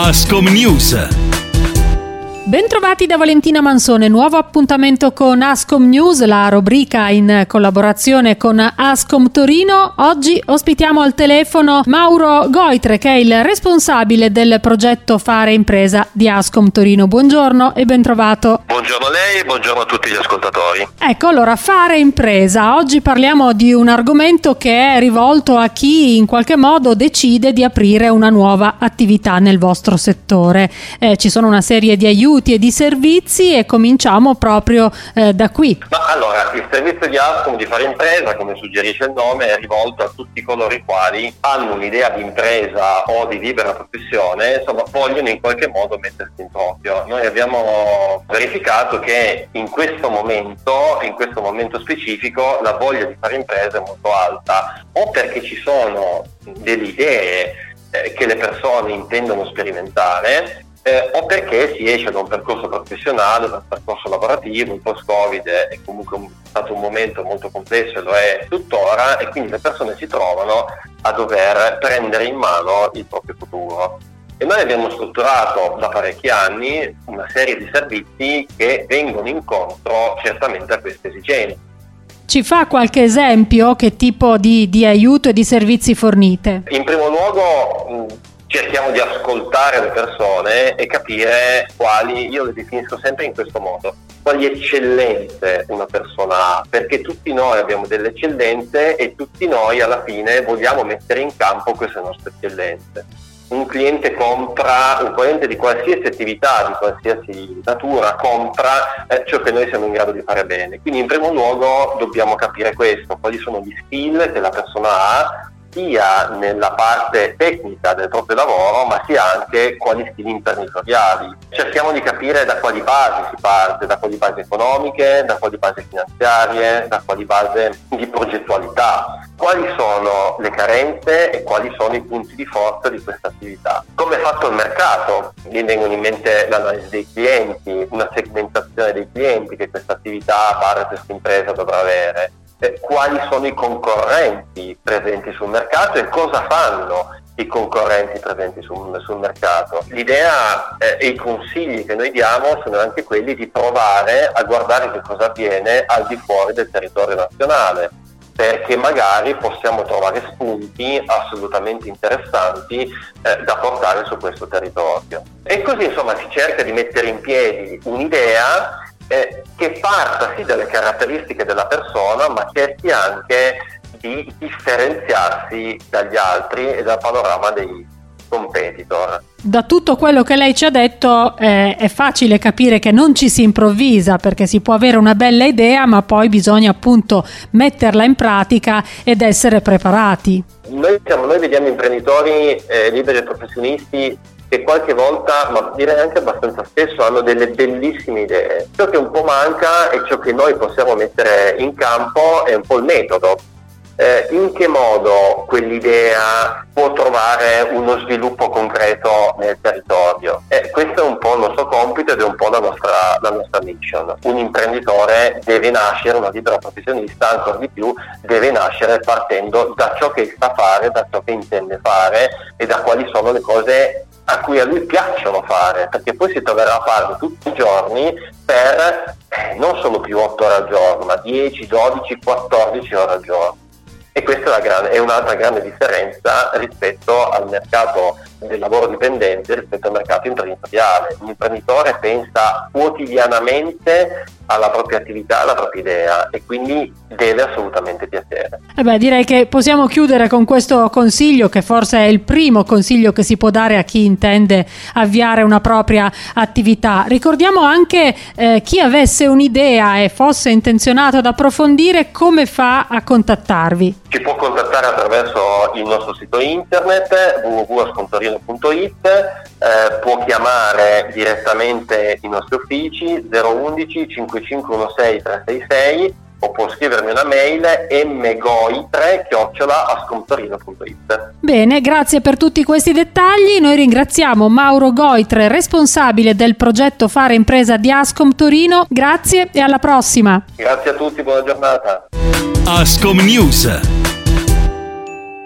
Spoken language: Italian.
Ascom News. Bentrovati da Valentina Mansone, nuovo appuntamento con Ascom News, la rubrica in collaborazione con Ascom Torino. Oggi ospitiamo al telefono Mauro Goitre che è il responsabile del progetto Fare Impresa di Ascom Torino. Buongiorno e bentrovato. Buongiorno a lei e buongiorno a tutti gli ascoltatori. Ecco, allora Fare Impresa. Oggi parliamo di un argomento che è rivolto a chi in qualche modo decide di aprire una nuova attività nel vostro settore. Eh, ci sono una serie di aiuti aiuti e di servizi e cominciamo proprio eh, da qui. Ma allora, il servizio di Ascom di fare impresa, come suggerisce il nome, è rivolto a tutti coloro i quali hanno un'idea di impresa o di libera professione, insomma vogliono in qualche modo mettersi in proprio. Noi abbiamo verificato che in questo momento, in questo momento specifico, la voglia di fare impresa è molto alta, o perché ci sono delle idee eh, che le persone intendono sperimentare eh, o perché si esce da un percorso professionale, da un percorso lavorativo, il post-Covid è comunque stato un momento molto complesso e lo è tuttora e quindi le persone si trovano a dover prendere in mano il proprio futuro. E noi abbiamo strutturato da parecchi anni una serie di servizi che vengono incontro certamente a queste esigenze. Ci fa qualche esempio che tipo di, di aiuto e di servizi fornite? In primo luogo cerchiamo di ascoltare le persone e capire quali, io le definisco sempre in questo modo, quali eccellenze una persona ha, perché tutti noi abbiamo delle eccellenze e tutti noi alla fine vogliamo mettere in campo queste nostre eccellenze. Un cliente compra, un cliente di qualsiasi attività, di qualsiasi natura, compra eh, ciò che noi siamo in grado di fare bene. Quindi in primo luogo dobbiamo capire questo, quali sono gli skill che la persona ha, sia nella parte tecnica del proprio lavoro, ma sia anche quali stili imprenditoriali. Cerchiamo di capire da quali basi si parte, da quali basi economiche, da quali basi finanziarie, da quali basi di progettualità, quali sono le carenze e quali sono i punti di forza di questa attività. Come è fatto il mercato? Mi vengono in mente l'analisi dei clienti, una segmentazione dei clienti che questa attività, barra questa impresa dovrà avere eh, quali sono i concorrenti presenti sul mercato e cosa fanno i concorrenti presenti sul, sul mercato. L'idea eh, e i consigli che noi diamo sono anche quelli di provare a guardare che cosa avviene al di fuori del territorio nazionale perché magari possiamo trovare spunti assolutamente interessanti eh, da portare su questo territorio. E così insomma si cerca di mettere in piedi un'idea eh, che parta sì dalle caratteristiche della persona, ma cerchi anche di differenziarsi dagli altri e dal panorama dei competitor. Da tutto quello che lei ci ha detto eh, è facile capire che non ci si improvvisa perché si può avere una bella idea ma poi bisogna appunto metterla in pratica ed essere preparati. Noi, diciamo, noi vediamo imprenditori eh, liberi e professionisti che qualche volta, ma direi anche abbastanza spesso, hanno delle bellissime idee. Ciò che un po' manca e ciò che noi possiamo mettere in campo è un po' il metodo. Eh, in che modo quell'idea può trovare uno sviluppo concreto nel territorio? Eh, questo è un po' il nostro compito ed è un po' la nostra, la nostra mission. Un imprenditore deve nascere, una libera professionista ancora di più, deve nascere partendo da ciò che sa fare, da ciò che intende fare e da quali sono le cose a cui a lui piacciono fare, perché poi si troverà a farlo tutti i giorni per eh, non solo più 8 ore al giorno, ma 10, 12, 14 ore al giorno. E questa è, grande, è un'altra grande differenza rispetto al mercato del lavoro dipendente rispetto al mercato imprenditoriale. L'imprenditore pensa quotidianamente alla propria attività, alla propria idea e quindi deve assolutamente piacere. Eh beh, direi che possiamo chiudere con questo consiglio che forse è il primo consiglio che si può dare a chi intende avviare una propria attività. Ricordiamo anche eh, chi avesse un'idea e fosse intenzionato ad approfondire come fa a contattarvi. Ci può contattare attraverso il nostro sito internet www.ascontorino.it, eh, può chiamare direttamente i nostri uffici 011 5516 366 o può scrivermi una mail mgoi3-ascontorino.it Bene, grazie per tutti questi dettagli. Noi ringraziamo Mauro Goitre, responsabile del progetto Fare Impresa di Ascom Torino. Grazie e alla prossima. Grazie a tutti, buona giornata. Ascom News